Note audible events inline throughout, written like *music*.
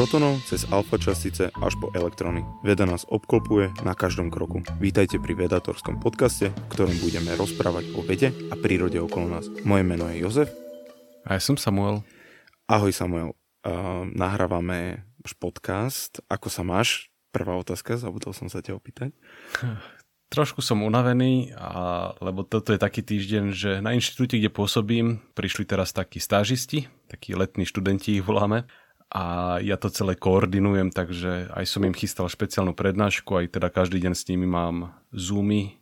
protonov cez alfa častice až po elektrony. Veda nás obklopuje na každom kroku. Vítajte pri Vedatorskom podcaste, v ktorom budeme rozprávať o vede a prírode okolo nás. Moje meno je Jozef. A ja som Samuel. Ahoj Samuel. Uh, nahrávame podcast. Ako sa máš? Prvá otázka, zabudol som sa ťa opýtať. *laughs* Trošku som unavený, a, lebo toto je taký týždeň, že na inštitúte, kde pôsobím, prišli teraz takí stážisti, takí letní študenti ich voláme a ja to celé koordinujem, takže aj som im chystal špeciálnu prednášku, aj teda každý deň s nimi mám zoomy,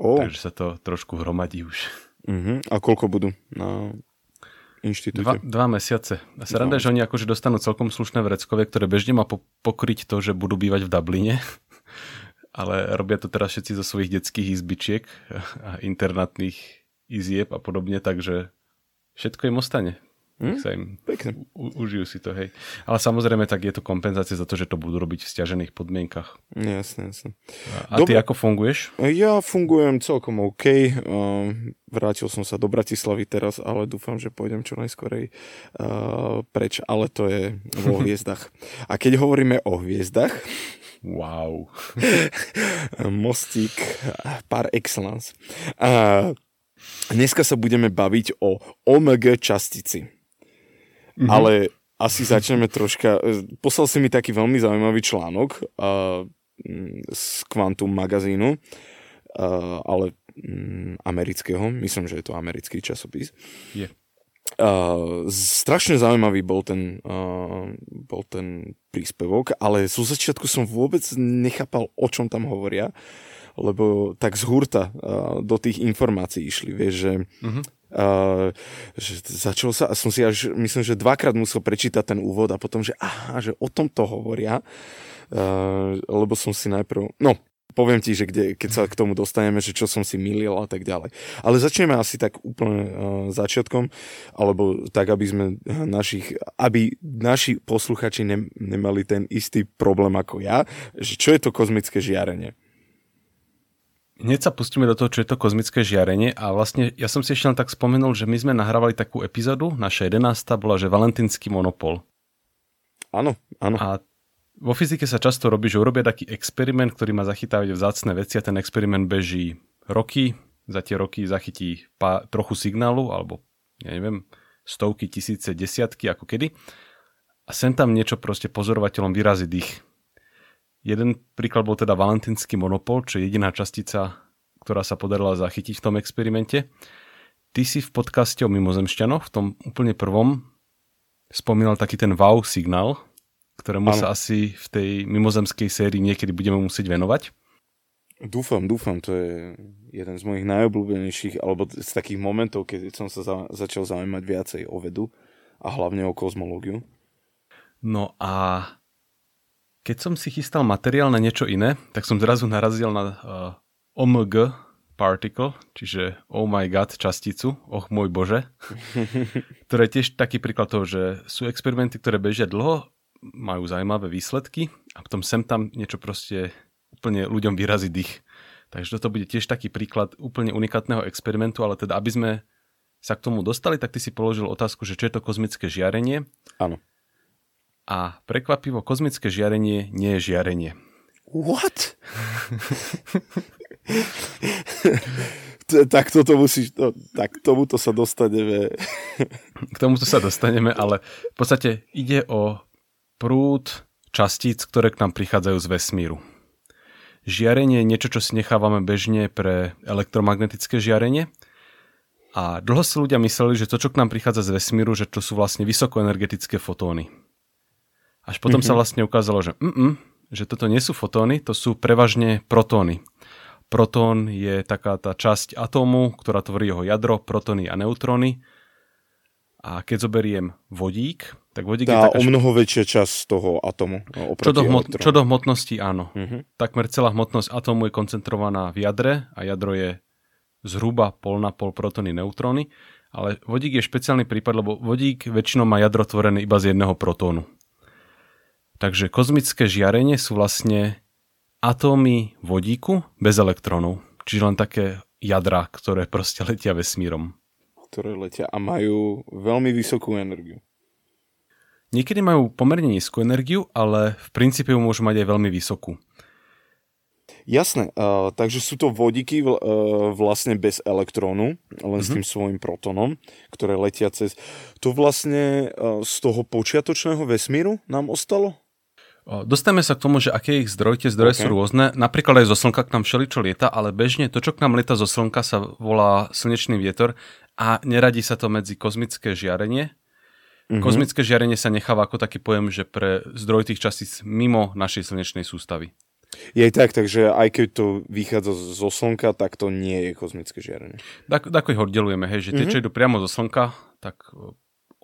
oh. takže sa to trošku hromadí už. Uh-huh. A koľko budú na inštitúte? Dva, dva mesiace. A sa rada, že oni akože dostanú celkom slušné vreckovie, ktoré bežne má po- pokryť to, že budú bývať v Dubline *laughs* ale robia to teraz všetci zo svojich detských izbičiek a internátnych izieb a podobne, takže všetko im ostane. Hmm? Sa im Pekne. U, užijú si to, hej. Ale samozrejme, tak je to kompenzácia za to, že to budú robiť v stiažených podmienkach. Jasne, jasne. A, a ty ako funguješ? Ja fungujem celkom OK. Uh, vrátil som sa do Bratislavy teraz, ale dúfam, že pôjdem čo najskorej uh, preč, ale to je vo *laughs* hviezdach. A keď hovoríme o hviezdach, Wow. *laughs* Mostík par excellence. A dneska sa budeme baviť o OMG častici. Mm-hmm. Ale asi začneme troška... Poslal si mi taký veľmi zaujímavý článok uh, z Quantum magazínu, uh, ale um, amerického. Myslím, že je to americký časopis. Je. Yeah. Uh, strašne zaujímavý bol ten, uh, bol ten príspevok, ale zo začiatku som vôbec nechápal, o čom tam hovoria, lebo tak z hurta uh, do tých informácií išli, vieš, že, uh-huh. Uh, že začalo sa, a som si až, myslím, že dvakrát musel prečítať ten úvod a potom, že aha, že o tom to hovoria, uh, lebo som si najprv, no, poviem ti, že kde, keď sa k tomu dostaneme, že čo som si milil a tak ďalej. Ale začneme asi tak úplne uh, začiatkom, alebo tak, aby sme našich, aby naši posluchači ne, nemali ten istý problém ako ja, že čo je to kozmické žiarenie. Hneď sa pustíme do toho, čo je to kozmické žiarenie a vlastne ja som si ešte len tak spomenul, že my sme nahrávali takú epizódu, naša 11. bola, že Valentínsky monopol. Áno, áno. A vo fyzike sa často robí, že urobia taký experiment, ktorý má zachytávať vzácne veci a ten experiment beží roky, za tie roky zachytí pá, trochu signálu, alebo ja neviem, stovky, tisíce, desiatky, ako kedy. A sem tam niečo proste pozorovateľom vyrazí dých. Jeden príklad bol teda valentínsky monopol, čo je jediná častica, ktorá sa podarila zachytiť v tom experimente. Ty si v podcaste o mimozemšťanoch, v tom úplne prvom, spomínal taký ten wow signál, ktorému ano. sa asi v tej mimozemskej sérii niekedy budeme musieť venovať. Dúfam, dúfam, to je jeden z mojich najobľúbenejších, alebo z takých momentov, keď som sa za, začal zaujímať viacej o vedu a hlavne o kozmológiu. No a keď som si chystal materiál na niečo iné, tak som zrazu narazil na uh, OMG particle, čiže oh my god časticu, oh môj bože, *laughs* ktoré je tiež taký príklad toho, že sú experimenty, ktoré bežia dlho majú zaujímavé výsledky a potom sem tam niečo proste úplne ľuďom vyrazí dých. Takže toto bude tiež taký príklad úplne unikátneho experimentu, ale teda aby sme sa k tomu dostali, tak ty si položil otázku, že čo je to kozmické žiarenie. Áno. A prekvapivo, kozmické žiarenie nie je žiarenie. What? tak toto musíš, no, tak tomuto sa dostaneme. K tomuto sa dostaneme, ale v podstate ide o prúd častíc, ktoré k nám prichádzajú z vesmíru. Žiarenie je niečo, čo si nechávame bežne pre elektromagnetické žiarenie. A dlho si ľudia mysleli, že to, čo k nám prichádza z vesmíru, že to sú vlastne vysokoenergetické fotóny. Až potom mm-hmm. sa vlastne ukázalo, že, že toto nie sú fotóny, to sú prevažne protóny. Protón je taká tá časť atómu, ktorá tvorí jeho jadro, protóny a neutróny. A keď zoberiem vodík, tak vodík Tá je taká... o mnoho väčšia časť toho atomu. No, čo do, hmot, čo do hmotnosti, áno. Uh-huh. Takmer celá hmotnosť atomu je koncentrovaná v jadre a jadro je zhruba pol na pol protóny, neutróny. Ale vodík je špeciálny prípad, lebo vodík väčšinou má jadro tvorené iba z jedného protónu. Takže kozmické žiarenie sú vlastne atómy vodíku bez elektrónov. Čiže len také jadra, ktoré proste letia vesmírom. Ktoré letia a majú veľmi vysokú energiu. Niekedy majú pomerne nízku energiu, ale v princípe ju môžu mať aj veľmi vysokú. Jasné, uh, takže sú to vodíky uh, vlastne bez elektrónu, len mm-hmm. s mhm. tým svojim protonom, ktoré letia cez... To vlastne uh, z toho počiatočného vesmíru nám ostalo? Dostaneme sa k tomu, že aké ich zdroj, tie zdroje okay. sú rôzne. Napríklad aj zo Slnka k nám všeličo lieta, ale bežne to, čo k nám lieta zo Slnka sa volá slnečný vietor a neradí sa to medzi kozmické žiarenie. Mm-hmm. Kozmické žiarenie sa necháva ako taký pojem, že pre zdroj tých častíc mimo našej slnečnej sústavy. Je tak, takže aj keď to vychádza zo Slnka, tak to nie je kozmické žiarenie. Tak, ako ich oddelujeme, hej, že tie, mm-hmm. čo idú priamo zo Slnka, tak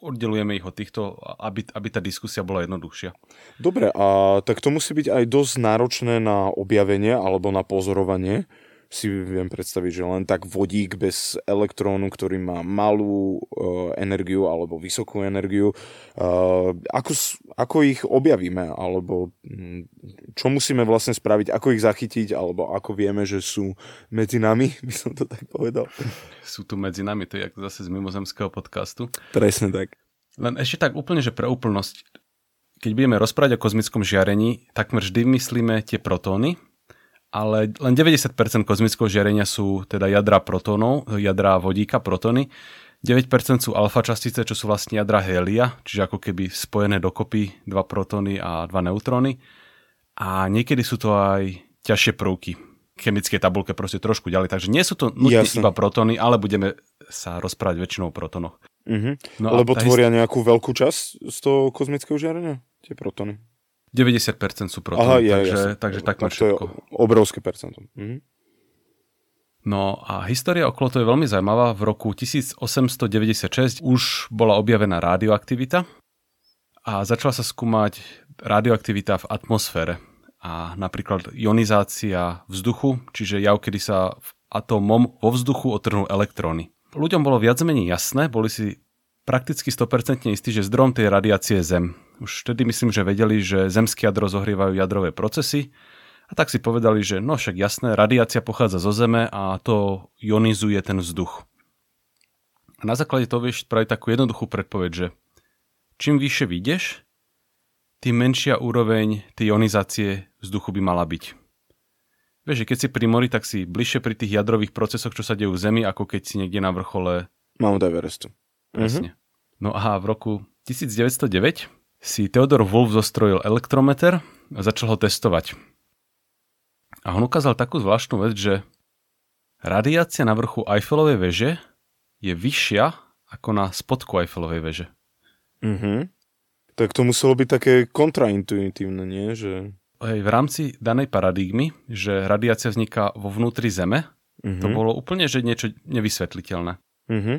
oddelujeme ich od týchto, aby, aby tá diskusia bola jednoduchšia. Dobre, a tak to musí byť aj dosť náročné na objavenie alebo na pozorovanie si viem predstaviť, že len tak vodík bez elektrónu, ktorý má malú uh, energiu alebo vysokú energiu, uh, ako, ako ich objavíme, alebo hm, čo musíme vlastne spraviť, ako ich zachytiť, alebo ako vieme, že sú medzi nami, *laughs* by som to tak povedal. Sú tu medzi nami, to je zase z mimozemského podcastu. Presne tak. Len ešte tak úplne, že pre úplnosť, keď budeme rozprávať o kozmickom žiarení, takmer vždy myslíme tie protóny, ale len 90% kozmického žiarenia sú teda jadra protónov, jadra vodíka, protony. 9% sú alfa častice, čo sú vlastne jadra helia, čiže ako keby spojené dokopy dva protóny a dva neutróny. A niekedy sú to aj ťažšie prvky. Chemické tabulke proste trošku ďalej. Takže nie sú to nutne iba protóny, ale budeme sa rozprávať väčšinou o protonoch. Mm-hmm. No Lebo tvoria ist... nejakú veľkú časť z toho kozmického žiarenia? Tie protóny. 90% sú protóny, Aha, ja, takže, ja takže takmer tak všetko. To je obrovské percento. Mhm. No a história okolo toho je veľmi zaujímavá. V roku 1896 už bola objavená radioaktivita a začala sa skúmať radioaktivita v atmosfére a napríklad ionizácia vzduchu, čiže jav, kedy sa atómom vo vzduchu otrhnú elektróny. Ľuďom bolo viac menej jasné, boli si prakticky 100% istí, že zdrom tej radiácie je Zem. Už vtedy myslím, že vedeli, že zemské jadro zohrievajú jadrové procesy a tak si povedali, že no však jasné, radiácia pochádza zo Zeme a to ionizuje ten vzduch. A na základe toho vieš spraviť takú jednoduchú predpoveď, že čím vyššie vyjdeš, tým menšia úroveň tej ionizácie vzduchu by mala byť. Vieš, že keď si pri mori, tak si bližšie pri tých jadrových procesoch, čo sa dejú v Zemi, ako keď si niekde na vrchole Mount Everestu. Presne. Mm-hmm. No a v roku 1909 si Theodor Wolf zostrojil elektrometer a začal ho testovať. A on ukázal takú zvláštnu vec, že radiácia na vrchu Eiffelovej veže je vyššia ako na spodku Eiffelovej veže. Mhm. Tak to muselo byť také kontraintuitívne, nie? Že... Hej, v rámci danej paradigmy, že radiácia vzniká vo vnútri Zeme, mm-hmm. to bolo úplne že niečo nevysvetliteľné. Mm-hmm.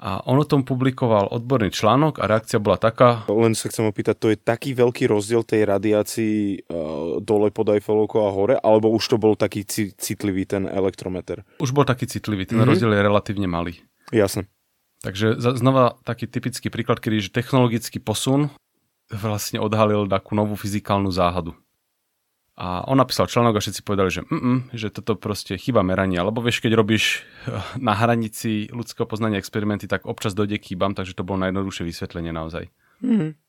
A on o tom publikoval odborný článok a reakcia bola taká... Len sa chcem opýtať, to je taký veľký rozdiel tej radiácii uh, dole pod Eiffelovkou a hore, alebo už to bol taký citlivý ten elektrometer? Už bol taký citlivý, ten mm-hmm. rozdiel je relatívne malý. Jasne. Takže znova taký typický príklad, kedy že technologický posun vlastne odhalil takú novú fyzikálnu záhadu. A on napísal článok a všetci povedali, že, mm, že toto proste chyba merania, lebo vieš, keď robíš eh, na hranici ľudského poznania experimenty, tak občas dojde k chybám, takže to bolo najjednoduchšie vysvetlenie naozaj. Mm.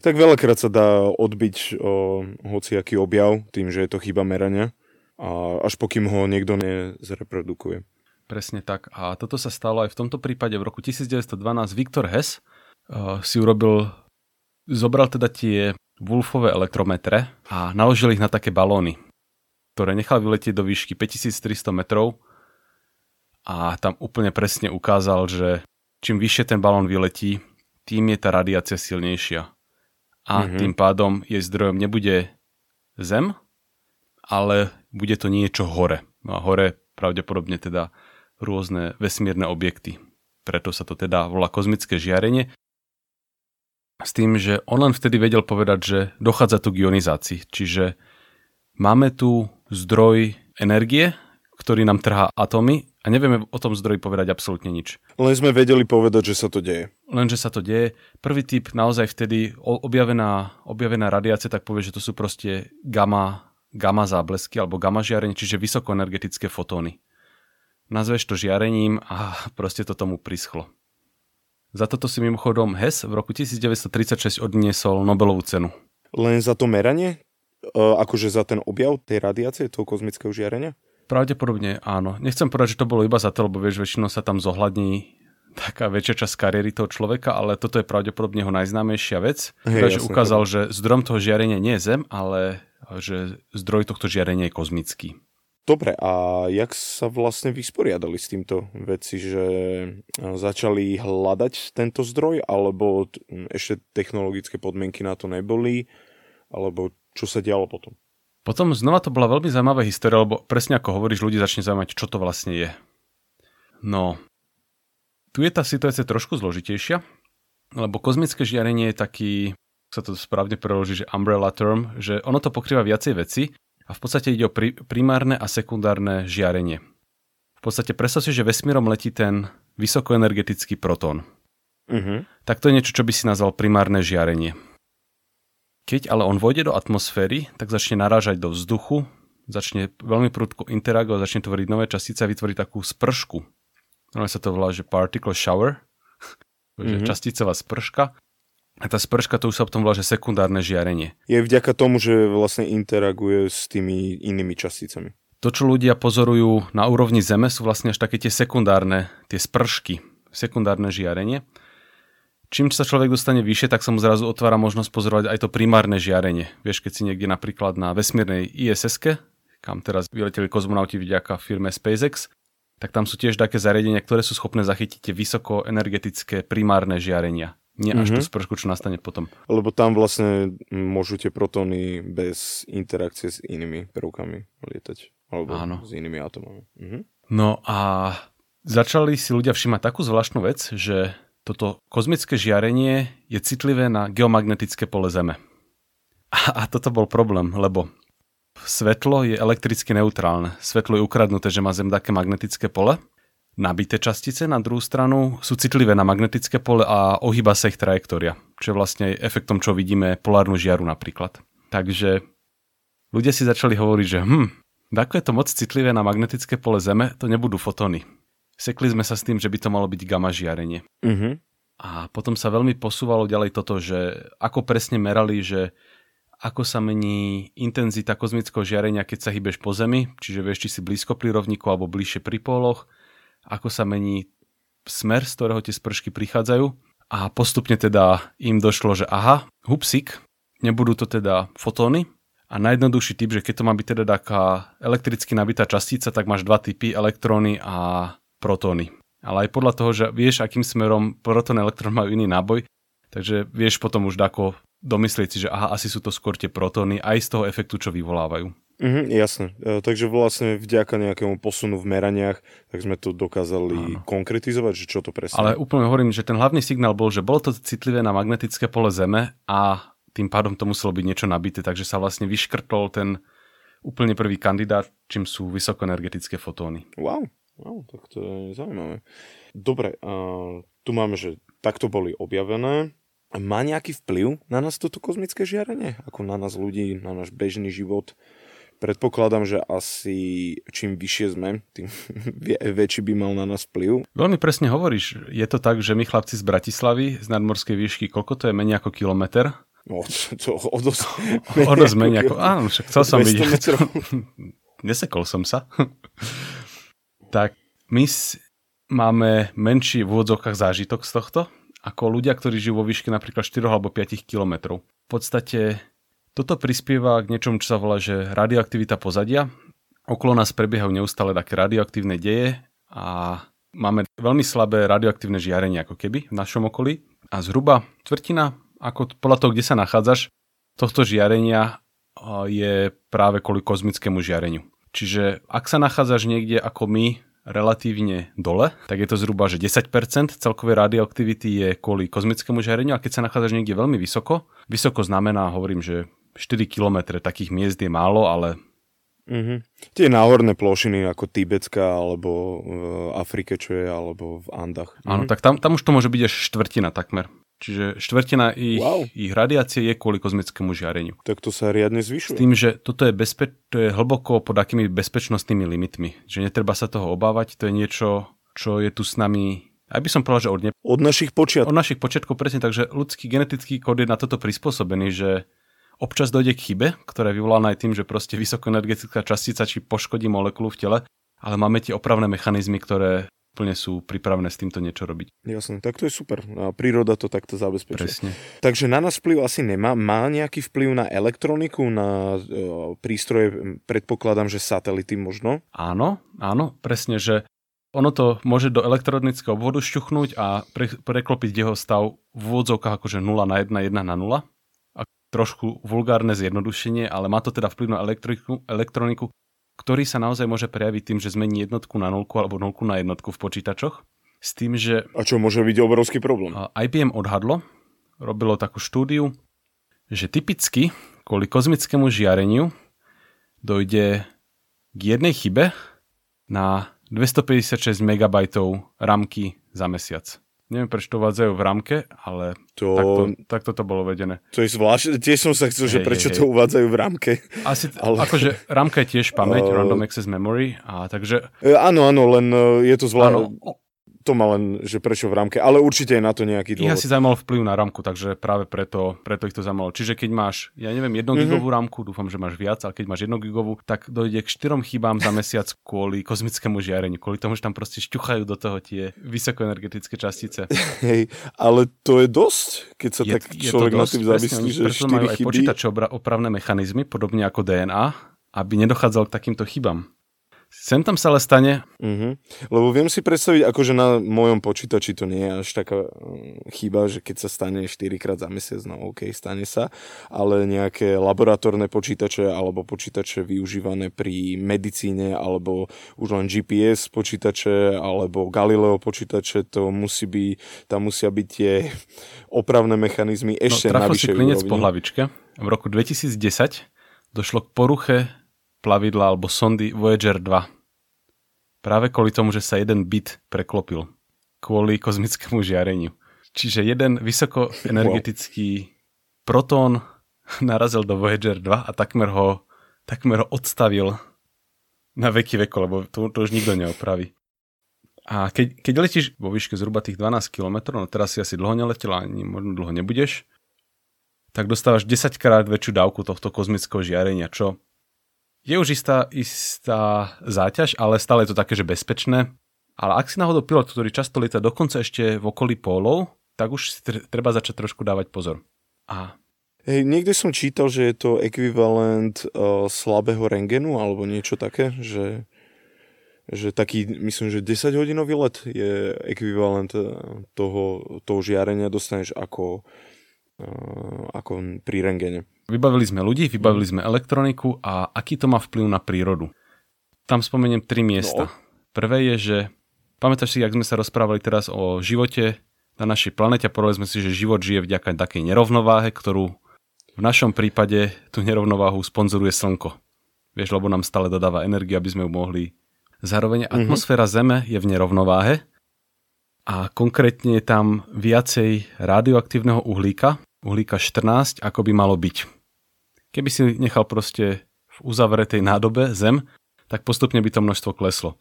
Tak veľakrát sa dá odbiť o hociaký objav tým, že je to chyba merania a až pokým ho niekto nezreprodukuje. Presne tak. A toto sa stalo aj v tomto prípade v roku 1912. Viktor Hess uh, si urobil, zobral teda tie Wolfové elektrometre a naložil ich na také balóny, ktoré nechal vyletieť do výšky 5300 metrov a tam úplne presne ukázal, že čím vyššie ten balón vyletí, tým je tá radiácia silnejšia. A mm-hmm. tým pádom jej zdrojom nebude Zem, ale bude to niečo hore. No a hore pravdepodobne teda rôzne vesmírne objekty. Preto sa to teda volá kozmické žiarenie s tým, že on len vtedy vedel povedať, že dochádza tu k ionizácii. Čiže máme tu zdroj energie, ktorý nám trhá atómy a nevieme o tom zdroji povedať absolútne nič. Len sme vedeli povedať, že sa to deje. Len, že sa to deje. Prvý typ naozaj vtedy objavená, objavená radiácia, tak povie, že to sú proste gamma, gamma záblesky alebo gamma žiarenie, čiže vysokoenergetické fotóny. Nazveš to žiarením a *laughs* proste to tomu prischlo. Za toto si mimochodom Hess v roku 1936 odniesol Nobelovú cenu. Len za to meranie? Uh, akože za ten objav tej radiácie, toho kozmického žiarenia? Pravdepodobne áno. Nechcem povedať, že to bolo iba za to, lebo vieš, väčšinou sa tam zohľadní taká väčšia časť kariéry toho človeka, ale toto je pravdepodobne jeho najznámejšia vec, hey, že ukázal, že zdrojom toho žiarenia nie je Zem, ale že zdroj tohto žiarenia je kozmický. Dobre, a jak sa vlastne vysporiadali s týmto veci, že začali hľadať tento zdroj, alebo ešte technologické podmienky na to neboli, alebo čo sa dialo potom? Potom znova to bola veľmi zaujímavá história, lebo presne ako hovoríš, ľudí začne zaujímať, čo to vlastne je. No, tu je tá situácia trošku zložitejšia, lebo kozmické žiarenie je taký, sa to správne preloží, že umbrella term, že ono to pokrýva viacej veci a v podstate ide o pri, primárne a sekundárne žiarenie. V podstate predstav si, že vesmírom letí ten vysokoenergetický protón. Uh-huh. Tak to je niečo, čo by si nazval primárne žiarenie. Keď ale on vojde do atmosféry, tak začne narážať do vzduchu, začne veľmi prudko interagovať, začne tvoriť nové častice a vytvoriť takú spršku. Normálne sa to volá, že particle shower, *laughs* mm-hmm. časticová sprška. A tá sprška to už sa potom volá, že sekundárne žiarenie. Je vďaka tomu, že vlastne interaguje s tými inými časticami. To, čo ľudia pozorujú na úrovni Zeme, sú vlastne až také tie sekundárne, tie spršky, sekundárne žiarenie. Čím sa človek dostane vyššie, tak sa mu zrazu otvára možnosť pozorovať aj to primárne žiarenie. Vieš, keď si niekde napríklad na vesmírnej iss kam teraz vyleteli kozmonauti vďaka firme SpaceX, tak tam sú tiež také zariadenia, ktoré sú schopné zachytiť tie vysokoenergetické primárne žiarenia nie až mm-hmm. tú spršku, čo nastane potom. Lebo tam vlastne môžu tie protóny bez interakcie s inými prvkami lietať. Alebo Áno. s inými atomami. Mm-hmm. No a začali si ľudia všimať takú zvláštnu vec, že toto kozmické žiarenie je citlivé na geomagnetické pole Zeme. A, a toto bol problém, lebo svetlo je elektricky neutrálne. Svetlo je ukradnuté, že má Zem také magnetické pole nabité častice na druhú stranu sú citlivé na magnetické pole a ohýba sa ich trajektória, čo je vlastne efektom, čo vidíme polárnu žiaru napríklad. Takže ľudia si začali hovoriť, že hm, ako je to moc citlivé na magnetické pole Zeme, to nebudú fotóny. Sekli sme sa s tým, že by to malo byť gamma žiarenie. Uh-huh. A potom sa veľmi posúvalo ďalej toto, že ako presne merali, že ako sa mení intenzita kozmického žiarenia, keď sa hýbeš po Zemi, čiže vieš, či si blízko pri rovníku alebo bližšie pri póloch, ako sa mení smer, z ktorého tie spršky prichádzajú a postupne teda im došlo, že aha, hupsik, nebudú to teda fotóny a najjednoduchší typ, že keď to má byť teda taká elektricky nabitá častica, tak máš dva typy, elektróny a protóny. Ale aj podľa toho, že vieš, akým smerom protón a elektrón majú iný náboj, takže vieš potom už dako domyslieť si, že aha, asi sú to skôr tie protóny aj z toho efektu, čo vyvolávajú. Mhm, jasné. E, takže vlastne vďaka nejakému posunu v meraniach, tak sme to dokázali Áno. konkretizovať, že čo to presne. Ale úplne hovorím, že ten hlavný signál bol, že bolo to citlivé na magnetické pole Zeme a tým pádom to muselo byť niečo nabité, takže sa vlastne vyškrtol ten úplne prvý kandidát, čím sú vysokoenergetické fotóny. Wow, wow tak to je zaujímavé. Dobre, a tu máme, že takto boli objavené. Má nejaký vplyv na nás toto kozmické žiarenie? Ako na nás ľudí, na náš bežný život? Predpokladám, že asi čím vyššie sme, tým *laughs* väčší by mal na nás vplyv. Veľmi presne hovoríš. Je to tak, že my chlapci z Bratislavy, z nadmorskej výšky, koľko to je menej ako kilometr? No, *laughs* to o dosť, *laughs* o dosť menej ako... Áno, však chcel som vidieť. Nesekol som sa. tak my máme menší v úvodzovkách zážitok z tohto, ako ľudia, ktorí žijú vo výške napríklad 4 alebo 5 kilometrov. V podstate toto prispieva k niečomu, čo sa volá, že radioaktivita pozadia. Okolo nás prebiehajú neustále také radioaktívne deje a máme veľmi slabé radioaktívne žiarenie ako keby v našom okolí. A zhruba tvrtina, ako podľa toho, kde sa nachádzaš, tohto žiarenia je práve kvôli kozmickému žiareniu. Čiže ak sa nachádzaš niekde ako my relatívne dole, tak je to zhruba, že 10% celkovej radioaktivity je kvôli kozmickému žiareniu a keď sa nachádzaš niekde veľmi vysoko, vysoko znamená, hovorím, že 4 km takých miest je málo, ale... Mm-hmm. Tie náhorné plošiny ako Tibetská, alebo v Afrike, čo je, alebo v Andach. Áno, mm-hmm. tak tam, tam už to môže byť až štvrtina takmer. Čiže štvrtina ich, wow. ich radiácie je kvôli kozmickému žiareniu. Tak to sa riadne zvyšuje. S tým, že toto je, bezpe- to je hlboko pod akými bezpečnostnými limitmi. Že netreba sa toho obávať, to je niečo, čo je tu s nami aj by som povedal, že od, ne... od našich počiatkov. Od našich počiatkov presne, takže ľudský genetický kód je na toto prispôsobený, že občas dojde k chybe, ktorá je vyvolaná aj tým, že proste vysokoenergetická častica či poškodí molekulu v tele, ale máme tie opravné mechanizmy, ktoré úplne sú pripravené s týmto niečo robiť. Jasné, tak to je super. A príroda to takto zabezpečuje. Presne. Takže na nás vplyv asi nemá. Má nejaký vplyv na elektroniku, na e, prístroje, predpokladám, že satelity možno? Áno, áno, presne, že ono to môže do elektronického obvodu šťuchnúť a pre, preklopiť jeho stav v úvodzovkách akože 0 na 1, 1 na 0. Trošku vulgárne zjednodušenie, ale má to teda vplyv na elektriku, elektroniku, ktorý sa naozaj môže prejaviť tým, že zmení jednotku na nulku alebo nulku na jednotku v počítačoch. S tým, že... A čo môže byť obrovský problém? IBM odhadlo, robilo takú štúdiu, že typicky kvôli kozmickému žiareniu dojde k jednej chybe na 256 MB ramky za mesiac. Neviem, prečo to uvádzajú v ramke, ale to... takto, takto to bolo vedené. To je zvláštne, tiež som sa chcel, hej, že prečo hej, to hej. uvádzajú v ramke. Asi, ale... akože ramka je tiež pamäť, *laughs* uh... random access memory, a takže... E, áno, áno, len e, je to zvláštne to ma len, že prečo v rámke, ale určite je na to nejaký dôvod. Ja si zaujímal vplyv na rámku, takže práve preto, preto ich to zaujímalo. Čiže keď máš, ja neviem, 1 mm-hmm. gigovú rámku, dúfam, že máš viac, ale keď máš 1 gigovú, tak dojde k 4 chybám za mesiac *laughs* kvôli kozmickému žiareniu, kvôli tomu, že tam proste šťuchajú do toho tie vysokoenergetické častice. Hej, ale to je dosť, keď sa je, tak človek na tým zamyslí, že 4 majú chyby. aj počítače opravné mechanizmy, podobne ako DNA, aby nedochádzal k takýmto chybám. Sem tam sa ale stane. Uh-huh. Lebo viem si predstaviť, akože na mojom počítači to nie je až taká mm, chyba, že keď sa stane 4 krát za mesiac, no OK, stane sa, ale nejaké laboratórne počítače alebo počítače využívané pri medicíne alebo už len GPS počítače alebo Galileo počítače, to musí byť, tam musia byť tie opravné mechanizmy no, ešte no, na vyššej úrovni. po hlavičke. V roku 2010 došlo k poruche plavidla alebo sondy Voyager 2. Práve kvôli tomu, že sa jeden bit preklopil. Kvôli kozmickému žiareniu. Čiže jeden vysokoenergetický wow. protón narazil do Voyager 2 a takmer ho, takmer ho odstavil na veky veko, lebo to, to už nikto neopraví. A keď, keď letíš vo výške zhruba tých 12 km, no teraz si asi dlho neletel, ani možno dlho nebudeš, tak dostávaš 10 krát väčšiu dávku tohto kozmického žiarenia, čo je už istá, istá záťaž, ale stále je to také, že bezpečné. Ale ak si náhodou pilot, ktorý často lieta dokonca ešte v okolí pólov, tak už si treba začať trošku dávať pozor. A Hej, niekde som čítal, že je to ekvivalent uh, slabého rengenu alebo niečo také, že, že taký, myslím, že 10 hodinový let je ekvivalent e, toho, toho žiarenia, dostaneš ako, uh, ako pri rengene. Vybavili sme ľudí, vybavili sme elektroniku a aký to má vplyv na prírodu. Tam spomeniem tri miesta. No. Prvé je, že pamätáš si, ak sme sa rozprávali teraz o živote na našej planete a povedali sme si, že život žije vďaka takej nerovnováhe, ktorú v našom prípade tú nerovnováhu sponzoruje Slnko. Vieš, lebo nám stále dodáva energiu, aby sme ju mohli. Zároveň mm-hmm. atmosféra Zeme je v nerovnováhe a konkrétne je tam viacej radioaktívneho uhlíka, uhlíka 14, ako by malo byť. Keby si nechal proste v uzavretej nádobe zem, tak postupne by to množstvo kleslo.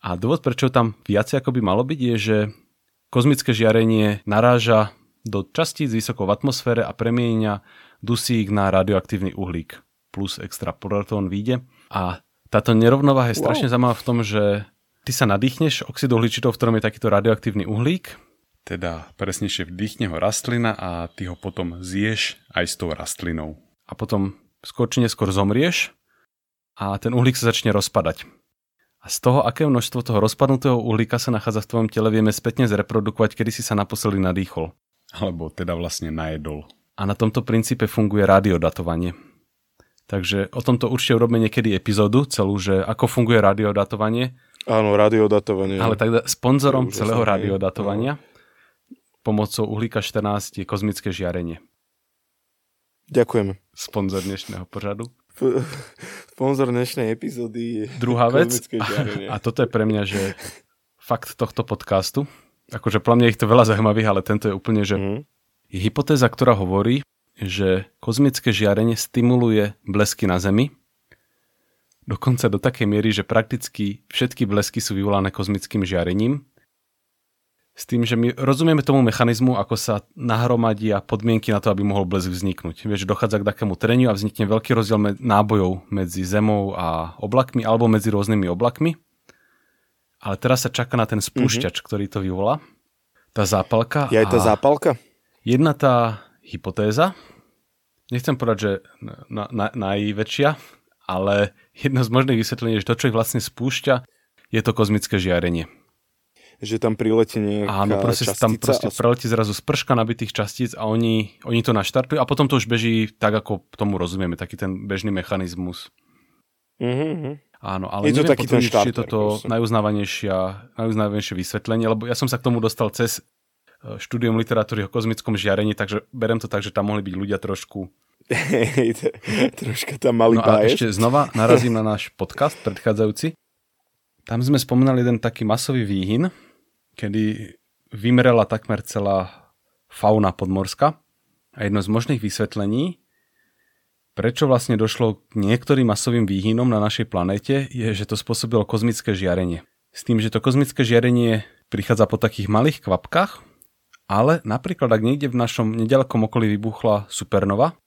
A dôvod, prečo tam viacej ako by malo byť, je, že kozmické žiarenie naráža do častíc vysoko v atmosfére a premieňa dusík na radioaktívny uhlík. Plus extra protón vyjde. A táto nerovnováha je strašne wow. zaujímavá v tom, že ty sa nadýchneš oxidu uhličitov, v ktorom je takýto radioaktívny uhlík, teda presnejšie vdýchne ho rastlina a ty ho potom zješ aj s tou rastlinou a potom skôr či neskôr zomrieš a ten uhlík sa začne rozpadať. A z toho, aké množstvo toho rozpadnutého uhlíka sa nachádza v tvojom tele, vieme spätne zreprodukovať, kedy si sa naposledy nadýchol. Alebo teda vlastne najedol. A na tomto princípe funguje radiodatovanie. Takže o tomto určite urobíme niekedy epizódu celú, že ako funguje radiodatovanie. Áno, radiodatovanie. Ale tak sponzorom celého radiodatovania pomocou uhlíka 14 je kozmické žiarenie. Ďakujeme. Sponzor dnešného pořadu. *laughs* Sponzor dnešnej epizódy je Druhá vec, a, a toto je pre mňa, že fakt tohto podcastu, akože pre mňa ich to veľa zaujímavých, ale tento je úplne, že mm. je hypotéza, ktorá hovorí, že kozmické žiarenie stimuluje blesky na Zemi, dokonca do takej miery, že prakticky všetky blesky sú vyvolané kozmickým žiarením S tým, že my rozumieme tomu mechanizmu, ako sa nahromadia podmienky na to, aby mohol blesk vzniknúť. Vieš, dochádza k takému treniu a vznikne veľký rozdiel med- nábojov medzi Zemou a oblakmi alebo medzi rôznymi oblakmi. Ale teraz sa čaká na ten spúšťač, mm-hmm. ktorý to vyvolá. Tá zápalka. Je aj tá zápalka? Jedna tá hypotéza, nechcem povedať, že na, na, najväčšia, ale jedno z možných vysvetlení je, že to, čo ich vlastne spúšťa, je to kozmické žiarenie. Že tam priletí nejaká Áno, proste tam proste a... preletí zrazu sprška nabitých častíc a oni, oni to naštartujú a potom to už beží tak, ako tomu rozumieme, taký ten bežný mechanizmus. Mm-hmm. Áno, ale je to taký ten štarter, či je toto najuznávanejšie vysvetlenie, lebo ja som sa k tomu dostal cez e, štúdium literatúry o kozmickom žiarení, takže berem to tak, že tam mohli byť ľudia trošku *laughs* troška tam mali No a ešte znova narazím na náš podcast predchádzajúci. Tam sme spomínali jeden taký masový výhyn, kedy vymrela takmer celá fauna podmorska. A jedno z možných vysvetlení, prečo vlastne došlo k niektorým masovým výhynom na našej planete, je, že to spôsobilo kozmické žiarenie. S tým, že to kozmické žiarenie prichádza po takých malých kvapkách, ale napríklad ak niekde v našom nedalekom okolí vybuchla supernova,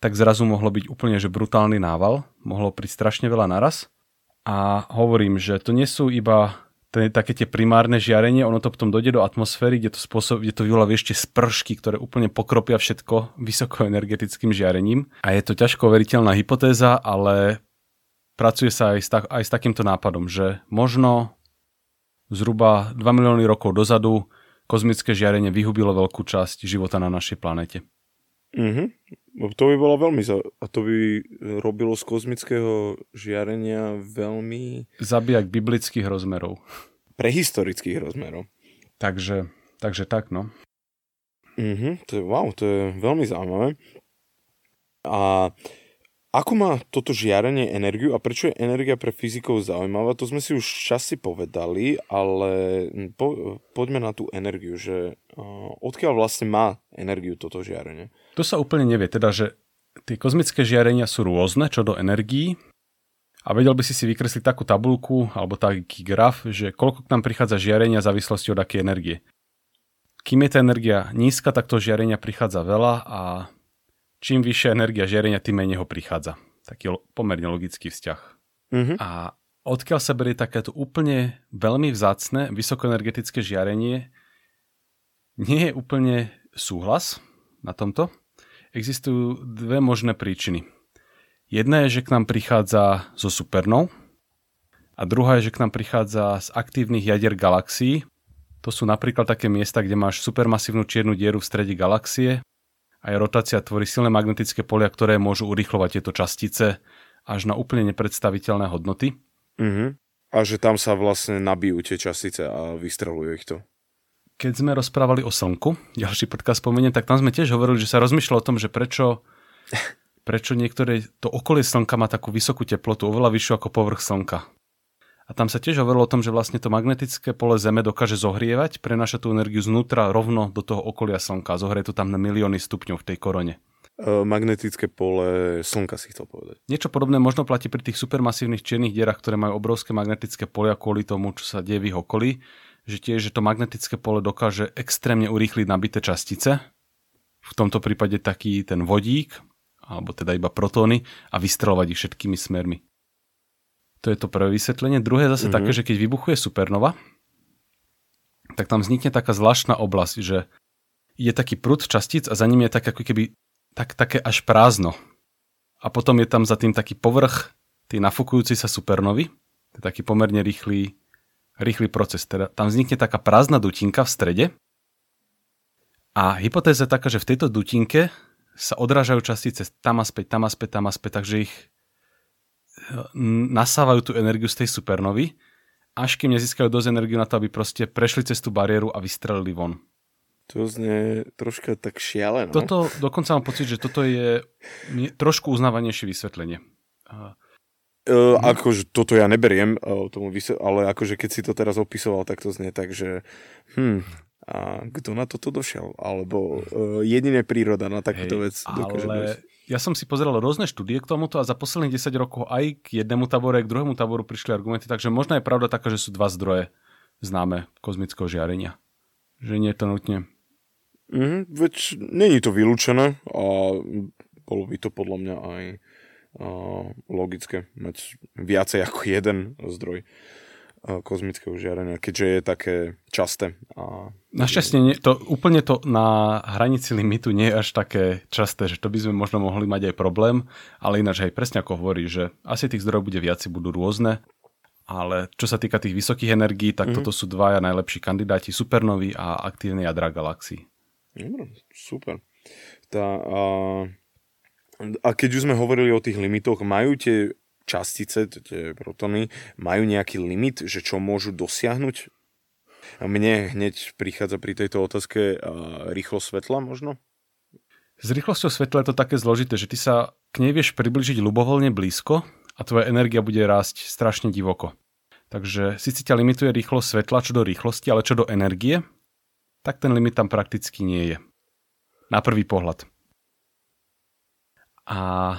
tak zrazu mohlo byť úplne že brutálny nával, mohlo prísť strašne veľa naraz. A hovorím, že to nie sú iba ten, také tie primárne žiarenie, ono to potom dojde do atmosféry, kde to, spôsob, kde to vyvolá ešte spršky, ktoré úplne pokropia všetko vysokoenergetickým žiarením. A je to ťažko veriteľná hypotéza, ale pracuje sa aj s, tak, aj s takýmto nápadom, že možno zhruba 2 milióny rokov dozadu kozmické žiarenie vyhubilo veľkú časť života na našej planete. Mhm. To by bolo veľmi... Za... A to by robilo z kozmického žiarenia veľmi... Zabijak biblických rozmerov. Prehistorických rozmerov. Takže, takže tak, no. Mhm, to je, wow, to je veľmi zaujímavé. A ako má toto žiarenie energiu a prečo je energia pre fyzikov zaujímavá, to sme si už časi povedali, ale po, poďme na tú energiu, že uh, odkiaľ vlastne má energiu toto žiarenie? To sa úplne nevie, teda, že tie kozmické žiarenia sú rôzne čo do energií a vedel by si si vykresliť takú tabulku alebo taký graf, že koľko k nám prichádza žiarenia v závislosti od akej energie. Kým je tá energia nízka, tak to žiarenia prichádza veľa a čím vyššia energia žiarenia, tým menej ho prichádza. Taký pomerne logický vzťah. Mm-hmm. A odkiaľ sa berie takéto úplne veľmi vzácne vysokoenergetické žiarenie, nie je úplne súhlas na tomto. Existujú dve možné príčiny. Jedna je, že k nám prichádza zo supernov a druhá je, že k nám prichádza z aktívnych jadier galaxií. To sú napríklad také miesta, kde máš supermasívnu čiernu dieru v strede galaxie aj rotácia tvorí silné magnetické polia, ktoré môžu urýchlovať tieto častice až na úplne nepredstaviteľné hodnoty. Uh-huh. A že tam sa vlastne nabijú tie častice a vystrelujú ich to. Keď sme rozprávali o Slnku, ďalší podcast spomeniem, tak tam sme tiež hovorili, že sa rozmýšľalo o tom, že prečo, *laughs* prečo niektoré, to okolie Slnka má takú vysokú teplotu, oveľa vyššiu ako povrch Slnka. A tam sa tiež hovorilo o tom, že vlastne to magnetické pole Zeme dokáže zohrievať, prenáša tú energiu znútra rovno do toho okolia Slnka. Zohrie to tam na milióny stupňov v tej korone. E, magnetické pole Slnka si chcel povedať. Niečo podobné možno platí pri tých supermasívnych čiernych dierach, ktoré majú obrovské magnetické polia kvôli tomu, čo sa deje v ich okolí, že tiež, že to magnetické pole dokáže extrémne urýchliť nabité častice, v tomto prípade taký ten vodík, alebo teda iba protóny a vystrelovať ich všetkými smermi. To je to prvé vysvetlenie. Druhé zase mm-hmm. také, že keď vybuchuje supernova, tak tam vznikne taká zvláštna oblasť, že je taký prúd častíc a za ním je tak ako keby tak, také až prázdno. A potom je tam za tým taký povrch tej nafúkujúcej sa supernovy. To je taký pomerne rýchly, rýchly proces. Teda tam vznikne taká prázdna dutinka v strede. A hypotéza je taká, že v tejto dutinke sa odrážajú častice tam a späť, tam a späť, tam a späť, takže ich nasávajú tú energiu z tej supernovy, až kým nezískajú dosť energiu na to, aby proste prešli cez tú bariéru a vystrelili von. To znie troška tak šialené. Toto, dokonca mám pocit, že toto je trošku uznávanejšie vysvetlenie. Uh, akože toto ja neberiem, uh, tomu vysvet- ale akože keď si to teraz opisoval, tak to znie tak, že hm, a kto na toto došiel? Alebo uh, jediné príroda na takúto vec dokáže ale ja som si pozeral rôzne štúdie k tomuto a za posledných 10 rokov aj k jednému táboru, aj k druhému táboru prišli argumenty, takže možno je pravda taká, že sú dva zdroje známe kozmického žiarenia. Že nie je to nutne. Mm, veď není to vylúčené a bolo by to podľa mňa aj logické mať viacej ako jeden zdroj kozmického žiarenia, keďže je také časté. A... Našťastie to, úplne to na hranici limitu nie je až také časté, že to by sme možno mohli mať aj problém, ale ináč aj presne ako hovorí, že asi tých zdrojov bude viac, budú rôzne, ale čo sa týka tých vysokých energií, tak mm-hmm. toto sú dvaja najlepší kandidáti, supernový a aktívne jadra galaxií. Dobre, super. Tá, a, a keď už sme hovorili o tých limitoch, majú tie častice, tie protony, majú nejaký limit, že čo môžu dosiahnuť? Mne hneď prichádza pri tejto otázke rýchlo svetla možno? S rýchlosťou svetla je to také zložité, že ty sa k nej vieš približiť ľubovoľne blízko a tvoja energia bude rásť strašne divoko. Takže síce ťa limituje rýchlosť svetla čo do rýchlosti, ale čo do energie, tak ten limit tam prakticky nie je. Na prvý pohľad. A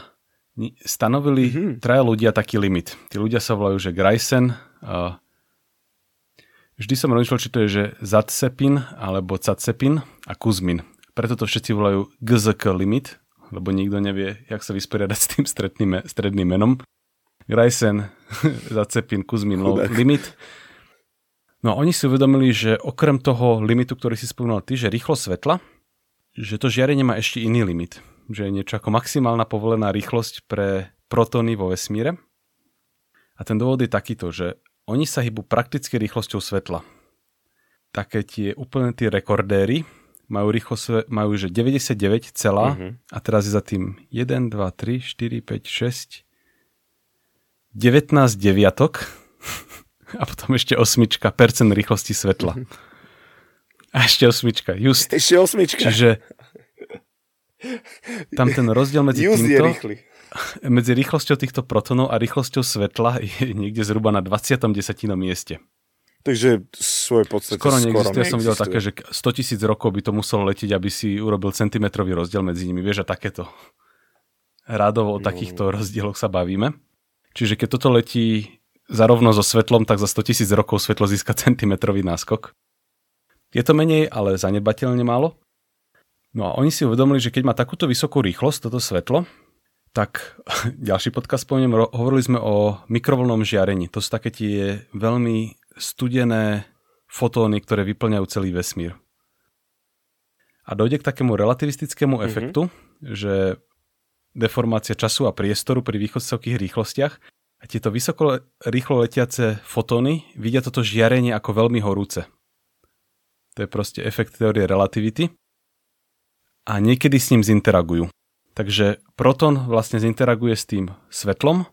stanovili mm-hmm. traja ľudia taký limit. Tí ľudia sa volajú, že Grayson. Uh, vždy som rozmýšľal, či to je, že Zatsepin alebo Catsepin a Kuzmin. Preto to všetci volajú GZK limit, lebo nikto nevie, jak sa vysporiadať s tým stredným, stredným menom. Grayson, *laughs* Zatsepin, Kuzmin, Chudák. limit. No a oni si uvedomili, že okrem toho limitu, ktorý si spomínal ty, že rýchlo svetla, že to žiarenie má ešte iný limit že je niečo ako maximálna povolená rýchlosť pre protóny vo vesmíre. A ten dôvod je takýto, že oni sa hýbu prakticky rýchlosťou svetla. Také tie úplne tí rekordéry majú rýchlosť, majú že 99 celá uh-huh. a teraz je za tým 1, 2, 3, 4, 5, 6 19 deviatok *laughs* a potom ešte osmička percent rýchlosti svetla. A ešte osmička, just. Ešte osmička. Čiže tam ten rozdiel medzi Use týmto, je rýchly. *laughs* medzi rýchlosťou týchto protonov a rýchlosťou svetla je niekde zhruba na 20. desatinom mieste. Takže svoje podstate skoro neexistuje. Skoro som videl také, že 100 tisíc rokov by to muselo letieť, aby si urobil centimetrový rozdiel medzi nimi. Vieš, a takéto. Rádovo o no. takýchto rozdieloch sa bavíme. Čiže keď toto letí zarovno so svetlom, tak za 100 tisíc rokov svetlo získa *laughs* centimetrový náskok. Je to menej, ale zanedbateľne málo. No a oni si uvedomili, že keď má takúto vysokú rýchlosť, toto svetlo, tak *laughs* ďalší podcast spomeniem, hovorili sme o mikrovlnom žiarení. To sú také tie veľmi studené fotóny, ktoré vyplňajú celý vesmír. A dojde k takému relativistickému mm-hmm. efektu, že deformácia času a priestoru pri vysokých rýchlostiach a tieto vysoko rýchlo letiace fotóny vidia toto žiarenie ako veľmi horúce. To je proste efekt teórie relativity a niekedy s ním zinteragujú. Takže proton vlastne zinteraguje s tým svetlom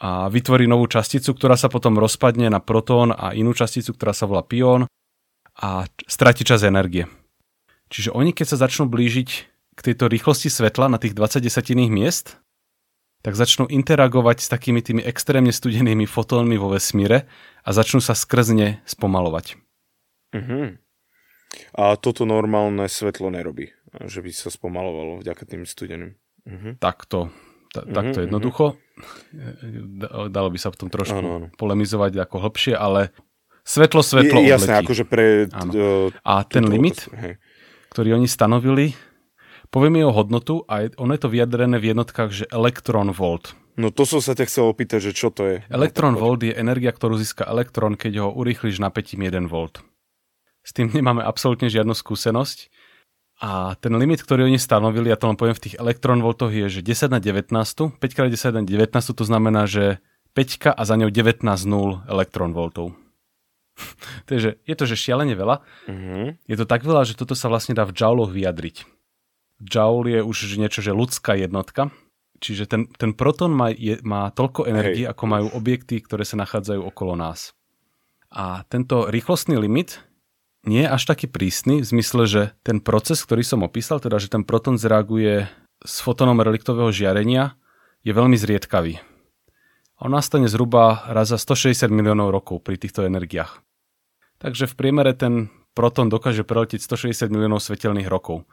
a vytvorí novú časticu, ktorá sa potom rozpadne na protón a inú časticu, ktorá sa volá pión a stráti čas energie. Čiže oni, keď sa začnú blížiť k tejto rýchlosti svetla na tých 20 desatinných miest, tak začnú interagovať s takými tými extrémne studenými fotónmi vo vesmíre a začnú sa skrzne spomalovať. Mm-hmm. A toto normálne svetlo nerobí, že by sa spomalovalo vďaka tým studeným. Mhm. Takto, ta, mhm, takto mhm. jednoducho. Dalo by sa v tom trošku ano, ano. polemizovať ako hlbšie, ale svetlo, svetlo Je, Jasné, akože pre... Uh, a ten limit, hej. ktorý oni stanovili, poviem jeho hodnotu a ono je to vyjadrené v jednotkách, že elektron volt. No to som sa ťa chcel opýtať, že čo to je. Elektron volt je energia, ktorú získa elektrón, keď ho urýchliš napätím 1 volt. S tým nemáme absolútne žiadnu skúsenosť. A ten limit, ktorý oni stanovili, ja to len poviem v tých elektronvoltoch, je, že 10 na 19, 5 x 10 na 19, to znamená, že 5 a za ňou 19 nul elektronvoltov. *laughs* Takže je to, že šialene veľa. Mm-hmm. Je to tak veľa, že toto sa vlastne dá v jouloch vyjadriť. Joule je už niečo, že ľudská jednotka. Čiže ten, ten proton má, je, má toľko energie, ako majú objekty, ktoré sa nachádzajú okolo nás. A tento rýchlostný limit nie je až taký prísny v zmysle, že ten proces, ktorý som opísal, teda že ten proton zreaguje s fotónom reliktového žiarenia, je veľmi zriedkavý. On nastane zhruba raz za 160 miliónov rokov pri týchto energiách. Takže v priemere ten proton dokáže preletieť 160 miliónov svetelných rokov.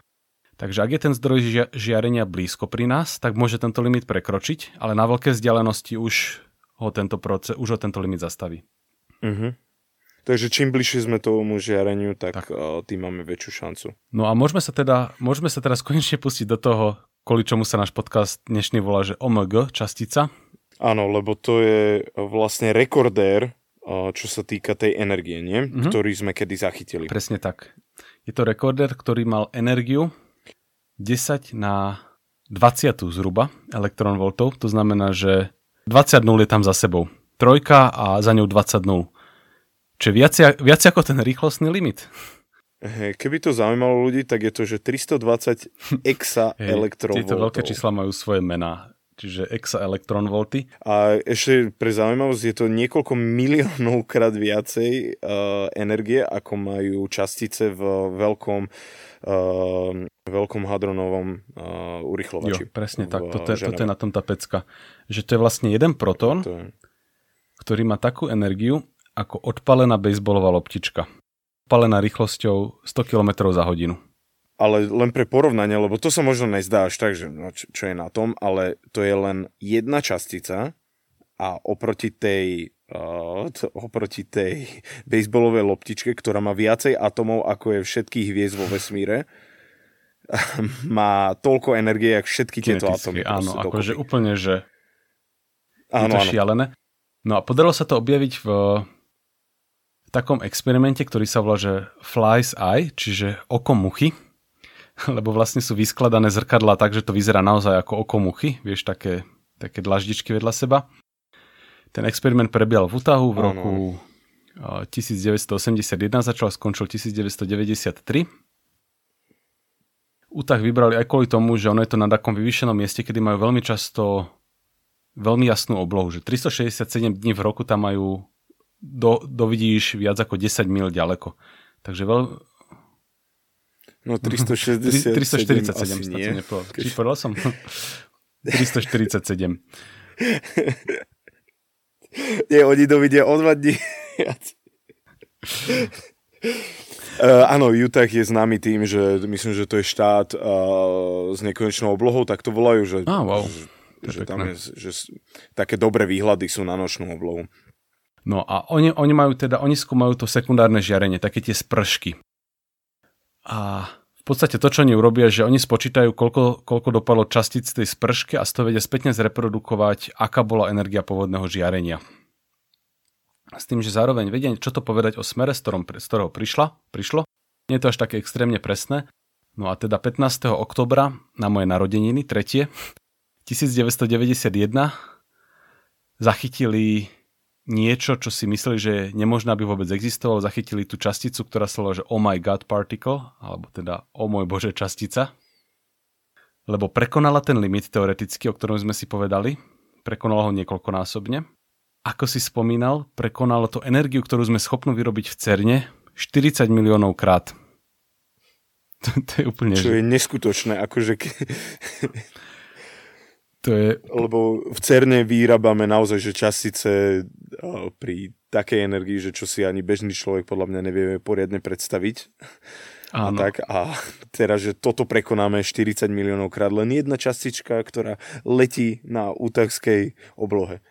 Takže ak je ten zdroj žiarenia blízko pri nás, tak môže tento limit prekročiť, ale na veľké vzdialenosti už ho tento, proces, už ho tento limit zastaví. Uh-huh. Takže čím bližšie sme tomu žiareniu, tak, tak. tým máme väčšiu šancu. No a môžeme sa teda, môžeme sa teraz konečne pustiť do toho, kvôli čomu sa náš podcast dnešný volá, že OMG, častica. Áno, lebo to je vlastne rekordér, čo sa týka tej energie, nie? Mm-hmm. ktorý sme kedy zachytili. Presne tak. Je to rekordér, ktorý mal energiu 10 na 20 zhruba elektronvoltov, to znamená, že 20 nul je tam za sebou. Trojka a za ňou 20 Čiže viac, viac ako ten rýchlostný limit. Hey, keby to zaujímalo ľudí, tak je to, že 320 *laughs* exa hey, elektronvoltov. Tieto veľké čísla majú svoje mená, čiže exa elektronvolty. A ešte pre zaujímavosť je to niekoľko miliónov krát viacej uh, energie, ako majú častice v veľkom uh, veľkom hadronovom uh, urychlovači. Jo, presne tak. Toto je, toto je na tom tá pecka. Že to je vlastne jeden proton, ktorý má takú energiu, ako odpalená bejsbolová loptička. Odpalená rýchlosťou 100 km za hodinu. Ale len pre porovnanie, lebo to sa možno nezdá až tak, že no, čo, čo je na tom, ale to je len jedna častica a oproti tej uh, oproti tej bejsbolovej loptičke, ktorá má viacej atomov, ako je všetkých hviezd vo vesmíre, *laughs* má toľko energie, ako všetky tieto atomy. Áno, akože úplne, že áno, je to áno. šialené. No a podarilo sa to objaviť v takom experimente, ktorý sa volá, že Fly's Eye, čiže oko muchy, *laughs* lebo vlastne sú vyskladané zrkadla tak, že to vyzerá naozaj ako oko muchy, vieš, také, také dlaždičky vedľa seba. Ten experiment prebiehal v Utahu v roku 1981, začal skončil 1993. Utah vybrali aj kvôli tomu, že ono je to na takom vyvýšenom mieste, kedy majú veľmi často veľmi jasnú oblohu, že 367 dní v roku tam majú do, dovidíš viac ako 10 mil ďaleko. Takže veľ... No *laughs* 367 347 asi nie. Nepovedal. Či povedal som? *laughs* 347. nie, oni dovidia o dva dní Uh, áno, Utah je známy tým, že myslím, že to je štát uh, s nekonečnou oblohou, tak to volajú, že, ah, wow. že, že tam je, že také dobré výhľady sú na nočnú oblohu. No a oni, oni majú teda, oni skúmajú to sekundárne žiarenie, také tie spršky. A v podstate to, čo oni urobia, že oni spočítajú, koľko, koľko dopadlo častíc tej spršky a z toho vedia spätne zreprodukovať, aká bola energia pôvodného žiarenia. S tým, že zároveň vedia, čo to povedať o smere, z, ktorom, z ktorého prišla, prišlo. Nie je to až také extrémne presné. No a teda 15. oktobra na moje narodeniny, tretie, 1991, zachytili niečo, čo si mysleli, že je nemožné, aby vôbec existovalo, zachytili tú časticu, ktorá sa volá, že Oh my God particle, alebo teda Oh môj Bože častica, lebo prekonala ten limit teoreticky, o ktorom sme si povedali, prekonala ho niekoľkonásobne. Ako si spomínal, prekonalo to energiu, ktorú sme schopní vyrobiť v CERNE 40 miliónov krát. *laughs* To, to je úplne... Čo že... je neskutočné, akože... To je... Lebo v CERNE vyrábame naozaj, že častice pri takej energii, že čo si ani bežný človek podľa mňa nevieme poriadne predstaviť. Áno. A tak a teraz, že toto prekonáme 40 miliónov krát, len jedna častička, ktorá letí na útahskej oblohe.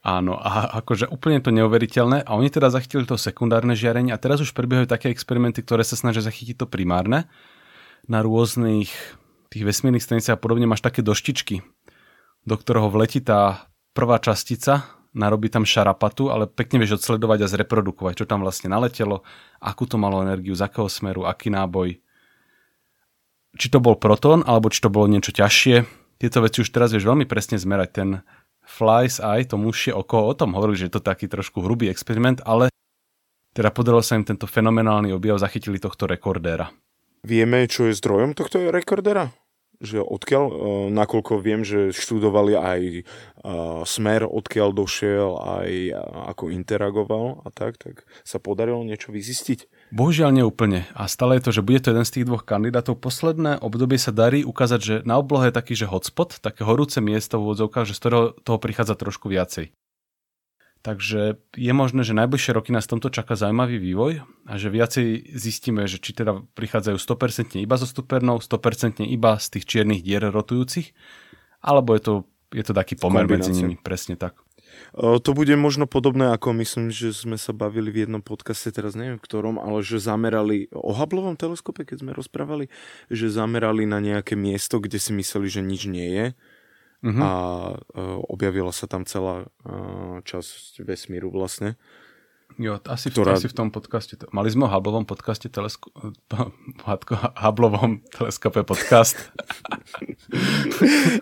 Áno, a akože úplne to neuveriteľné. A oni teda zachytili to sekundárne žiarenie a teraz už prebiehajú také experimenty, ktoré sa snažia zachytiť to primárne. Na rôznych tých vesmírnych staniciach a podobne máš také doštičky, do ktorého vletí tá prvá častica, narobí tam šarapatu, ale pekne vieš odsledovať a zreprodukovať, čo tam vlastne naletelo, akú to malo energiu, z akého smeru, aký náboj. Či to bol proton, alebo či to bolo niečo ťažšie. Tieto veci už teraz vieš veľmi presne zmerať. Ten Fly's Eye, to mušie oko, o tom hovorili, že je to taký trošku hrubý experiment, ale teda podarilo sa im tento fenomenálny objav, zachytili tohto rekordéra. Vieme, čo je zdrojom tohto rekordéra? Že odkiaľ, uh, nakoľko viem, že študovali aj uh, smer, odkiaľ došiel, aj uh, ako interagoval a tak, tak sa podarilo niečo vyzistiť? Bohužiaľ neúplne. A stále je to, že bude to jeden z tých dvoch kandidátov. Posledné obdobie sa darí ukázať, že na oblohe je taký, že hotspot, také horúce miesto v úvodzovkách, že z ktorého toho prichádza trošku viacej. Takže je možné, že najbližšie roky nás v tomto čaká zaujímavý vývoj a že viacej zistíme, že či teda prichádzajú 100% iba zo stupernou, 100% iba z tých čiernych dier rotujúcich, alebo je to, je to taký pomer medzi nimi, presne tak. To bude možno podobné, ako myslím, že sme sa bavili v jednom podcaste, teraz neviem v ktorom, ale že zamerali o Hubbleovom teleskope, keď sme rozprávali, že zamerali na nejaké miesto, kde si mysleli, že nič nie je uh-huh. a objavila sa tam celá časť vesmíru vlastne. Jo, asi, ktorá... v, asi v tom podcaste. Mali sme o Hubbleovom podcaste telesko... Hubbleovom teleskope podcast.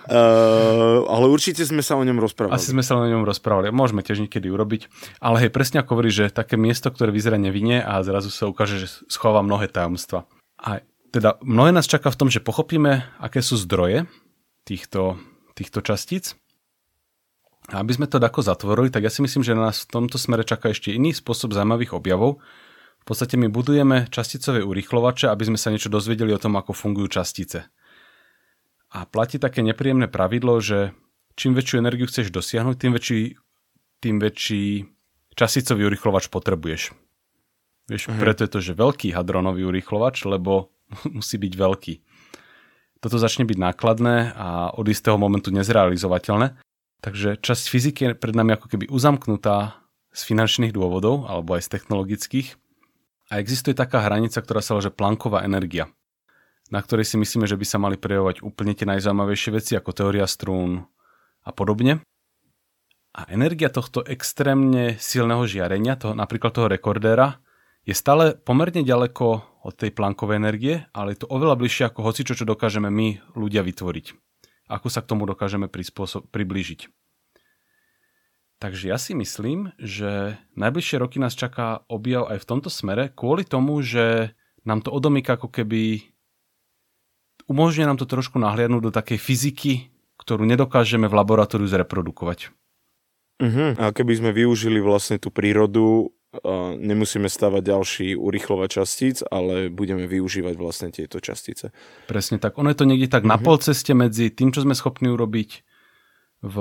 uh, *laughs* ale určite sme sa o ňom rozprávali. Asi sme sa o ňom rozprávali. Môžeme tiež niekedy urobiť. Ale hej, presne ako hovorí, že také miesto, ktoré vyzerá nevinne a zrazu sa ukáže, že schová mnohé tajomstva. A teda mnohé nás čaká v tom, že pochopíme, aké sú zdroje týchto, týchto častíc a aby sme to tako zatvorili, tak ja si myslím, že na nás v tomto smere čaká ešte iný spôsob zaujímavých objavov. V podstate my budujeme časticové urýchlovače, aby sme sa niečo dozvedeli o tom, ako fungujú častice. A platí také nepríjemné pravidlo, že čím väčšiu energiu chceš dosiahnuť, tým väčší, tým väčší časticový urýchlovač potrebuješ. Vieš, uh-huh. preto je to, že veľký hadronový urýchlovač, lebo *laughs* musí byť veľký. Toto začne byť nákladné a od istého momentu nezrealizovateľné. Takže časť fyziky je pred nami ako keby uzamknutá z finančných dôvodov alebo aj z technologických. A existuje taká hranica, ktorá sa volá planková energia, na ktorej si myslíme, že by sa mali prejavovať úplne tie najzaujímavejšie veci ako teória strún a podobne. A energia tohto extrémne silného žiarenia, toho, napríklad toho rekordéra, je stále pomerne ďaleko od tej plankovej energie, ale je to oveľa bližšie ako hocičo, čo dokážeme my ľudia vytvoriť ako sa k tomu dokážeme priblížiť. Takže ja si myslím, že najbližšie roky nás čaká objav aj v tomto smere, kvôli tomu, že nám to odomýka ako keby umožňuje nám to trošku nahliadnúť do takej fyziky, ktorú nedokážeme v laboratóriu zreprodukovať. Uh-huh. A keby sme využili vlastne tú prírodu nemusíme stavať ďalší urychlova častíc, ale budeme využívať vlastne tieto častice. Presne tak. Ono je to niekde tak uh-huh. na mhm. polceste medzi tým, čo sme schopní urobiť v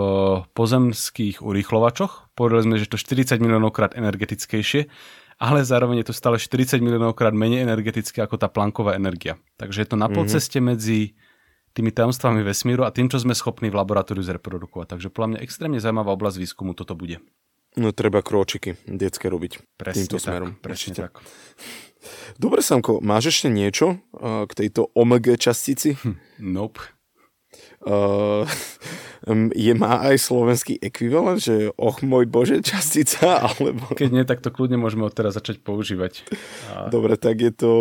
pozemských urýchlovačoch. Povedali sme, že to 40 miliónov krát energetickejšie, ale zároveň je to stále 40 miliónov krát menej energetické ako tá planková energia. Takže je to na mhm. polceste uh-huh. medzi tými tajomstvami vesmíru a tým, čo sme schopní v laboratóriu zreprodukovať. Takže podľa mňa extrémne zaujímavá oblasť výskumu toto bude. No treba kročiky detské robiť presne týmto tak, smerom. Presne tak. Dobre, Samko, máš ešte niečo uh, k tejto omega častici? Hm, nope. Uh, je má aj slovenský ekvivalent, že och môj bože častica, *laughs* alebo... Keď nie, tak to kľudne môžeme od teraz začať používať. A... Dobre, tak je to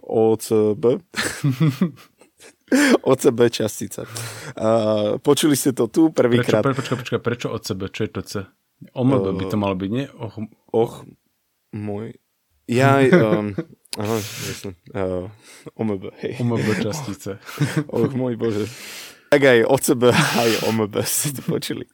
OCB. *laughs* *laughs* OCB častica. Uh, počuli ste to tu prvýkrát. Prečo, počkaj, počkaj, prečo OCB? Čo je to C? OMB uh, by to malo byť, nie? Och, och môj... Ja, um, *laughs* aha, myslím. Uh, OMB, hej. OMB *laughs* častice. och, môj bože. Tak aj OCB, aj OMB ste to počuli.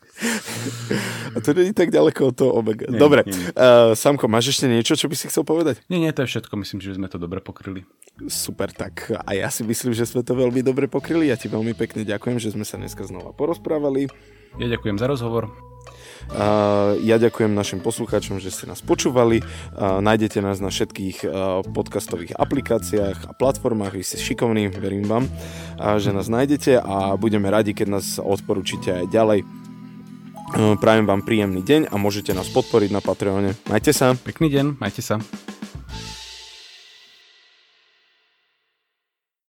A to je tak ďaleko od toho omega. Nie, dobre, nie, nie. Uh, Samko, máš ešte niečo, čo by si chcel povedať? Nie, nie, to je všetko. Myslím, že sme to dobre pokryli. Super, tak a ja si myslím, že sme to veľmi dobre pokryli. Ja ti veľmi pekne ďakujem, že sme sa dneska znova porozprávali. Ja ďakujem za rozhovor. Ja ďakujem našim poslucháčom, že ste nás počúvali. Nájdete nás na všetkých podcastových aplikáciách a platformách. Vy ste šikovní, verím vám, že nás nájdete a budeme radi, keď nás odporúčite aj ďalej. Prajem vám príjemný deň a môžete nás podporiť na Patreone. Majte sa. Pekný deň, majte sa.